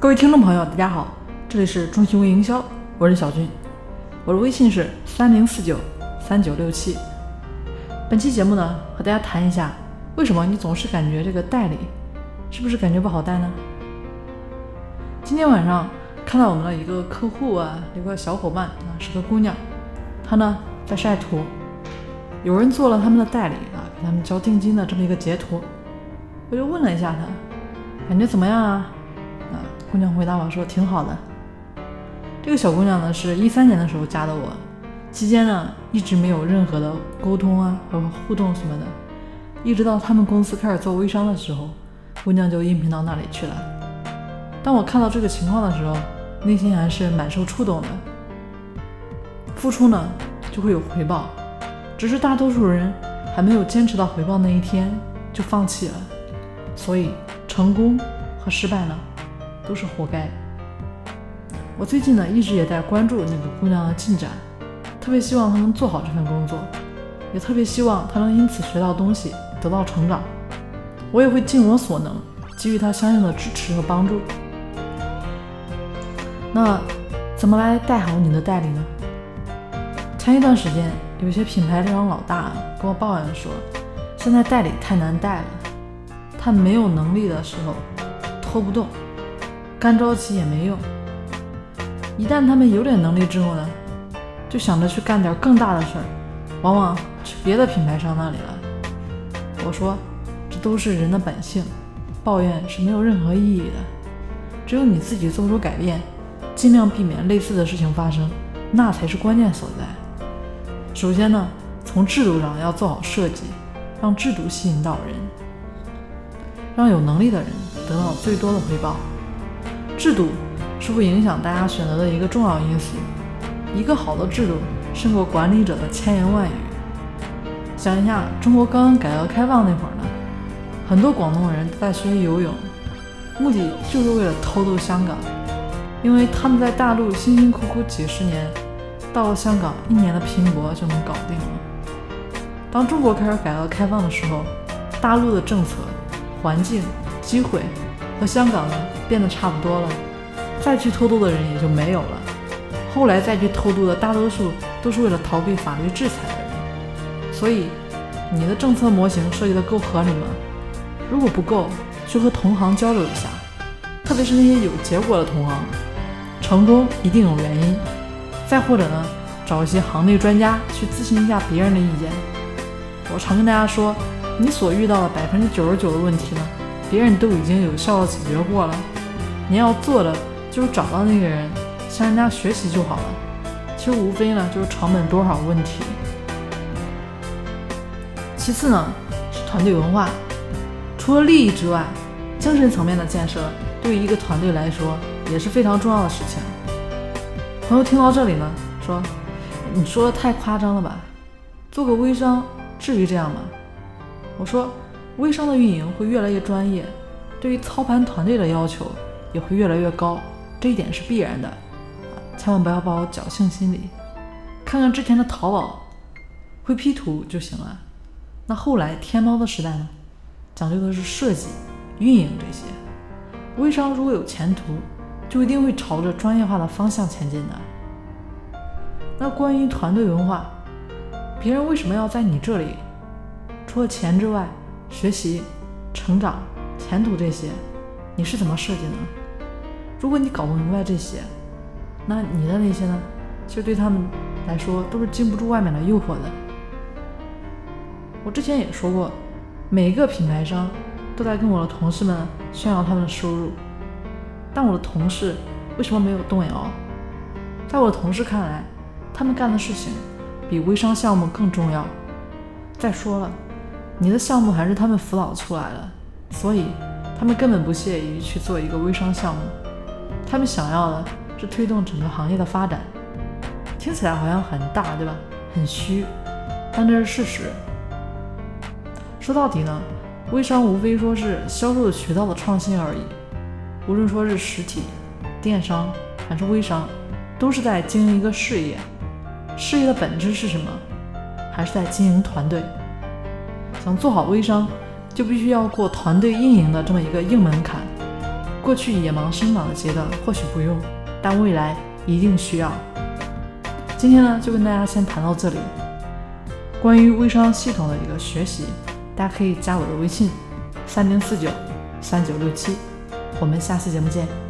各位听众朋友，大家好，这里是中兴微营销，我是小军，我的微信是三零四九三九六七。本期节目呢，和大家谈一下，为什么你总是感觉这个代理是不是感觉不好带呢？今天晚上看到我们的一个客户啊，一个小伙伴啊，是个姑娘，她呢在晒图，有人做了他们的代理啊，给他们交定金的这么一个截图，我就问了一下她，感觉怎么样啊？啊，姑娘回答我说挺好的。这个小姑娘呢，是一三年的时候加的我，期间呢一直没有任何的沟通啊和互动什么的，一直到他们公司开始做微商的时候，姑娘就应聘到那里去了。当我看到这个情况的时候，内心还是蛮受触动的。付出呢就会有回报，只是大多数人还没有坚持到回报那一天就放弃了，所以成功和失败呢。都是活该。我最近呢一直也在关注那个姑娘的进展，特别希望她能做好这份工作，也特别希望她能因此学到东西，得到成长。我也会尽我所能给予她相应的支持和帮助。那怎么来带好你的代理呢？前一段时间，有些品牌商老大跟我抱怨说，现在代理太难带了，他没有能力的时候拖不动。干着急也没用，一旦他们有点能力之后呢，就想着去干点更大的事儿，往往去别的品牌商那里了。我说，这都是人的本性，抱怨是没有任何意义的。只有你自己做出改变，尽量避免类似的事情发生，那才是关键所在。首先呢，从制度上要做好设计，让制度吸引到人，让有能力的人得到最多的回报。制度是会影响大家选择的一个重要因素。一个好的制度胜过管理者的千言万语。想一下，中国刚刚改革开放那会儿呢，很多广东人在学游泳，目的就是为了偷渡香港，因为他们在大陆辛辛苦苦几十年，到了香港一年的拼搏就能搞定了。当中国开始改革开放的时候，大陆的政策、环境、机会。和香港呢变得差不多了，再去偷渡的人也就没有了。后来再去偷渡的大多数都是为了逃避法律制裁的人。所以，你的政策模型设计的够合理吗？如果不够，去和同行交流一下，特别是那些有结果的同行，成功一定有原因。再或者呢，找一些行内专家去咨询一下别人的意见。我常跟大家说，你所遇到的百分之九十九的问题呢。别人都已经有效的解决过了，你要做的就是找到那个人，向人家学习就好了。其实无非呢就是成本多少问题。其次呢是团队文化，除了利益之外，精神层面的建设对于一个团队来说也是非常重要的事情。朋友听到这里呢说：“你说的太夸张了吧？做个微商至于这样吗？”我说。微商的运营会越来越专业，对于操盘团队的要求也会越来越高，这一点是必然的，千万不要抱侥幸心理。看看之前的淘宝，会 P 图就行了。那后来天猫的时代呢，讲究的是设计、运营这些。微商如果有前途，就一定会朝着专业化的方向前进的。那关于团队文化，别人为什么要在你这里？除了钱之外？学习、成长、前途这些，你是怎么设计呢？如果你搞不明白这些，那你的那些呢？其实对他们来说都是经不住外面的诱惑的。我之前也说过，每一个品牌商都在跟我的同事们炫耀他们的收入，但我的同事为什么没有动摇？在我的同事看来，他们干的事情比微商项目更重要。再说了。你的项目还是他们辅导出来的，所以他们根本不屑于去做一个微商项目。他们想要的是推动整个行业的发展。听起来好像很大，对吧？很虚，但这是事实。说到底呢，微商无非说是销售的渠道的创新而已。无论说是实体、电商还是微商，都是在经营一个事业。事业的本质是什么？还是在经营团队。想做好微商，就必须要过团队运营的这么一个硬门槛。过去野蛮生长的阶段或许不用，但未来一定需要。今天呢，就跟大家先谈到这里。关于微商系统的一个学习，大家可以加我的微信：三零四九三九六七。我们下期节目见。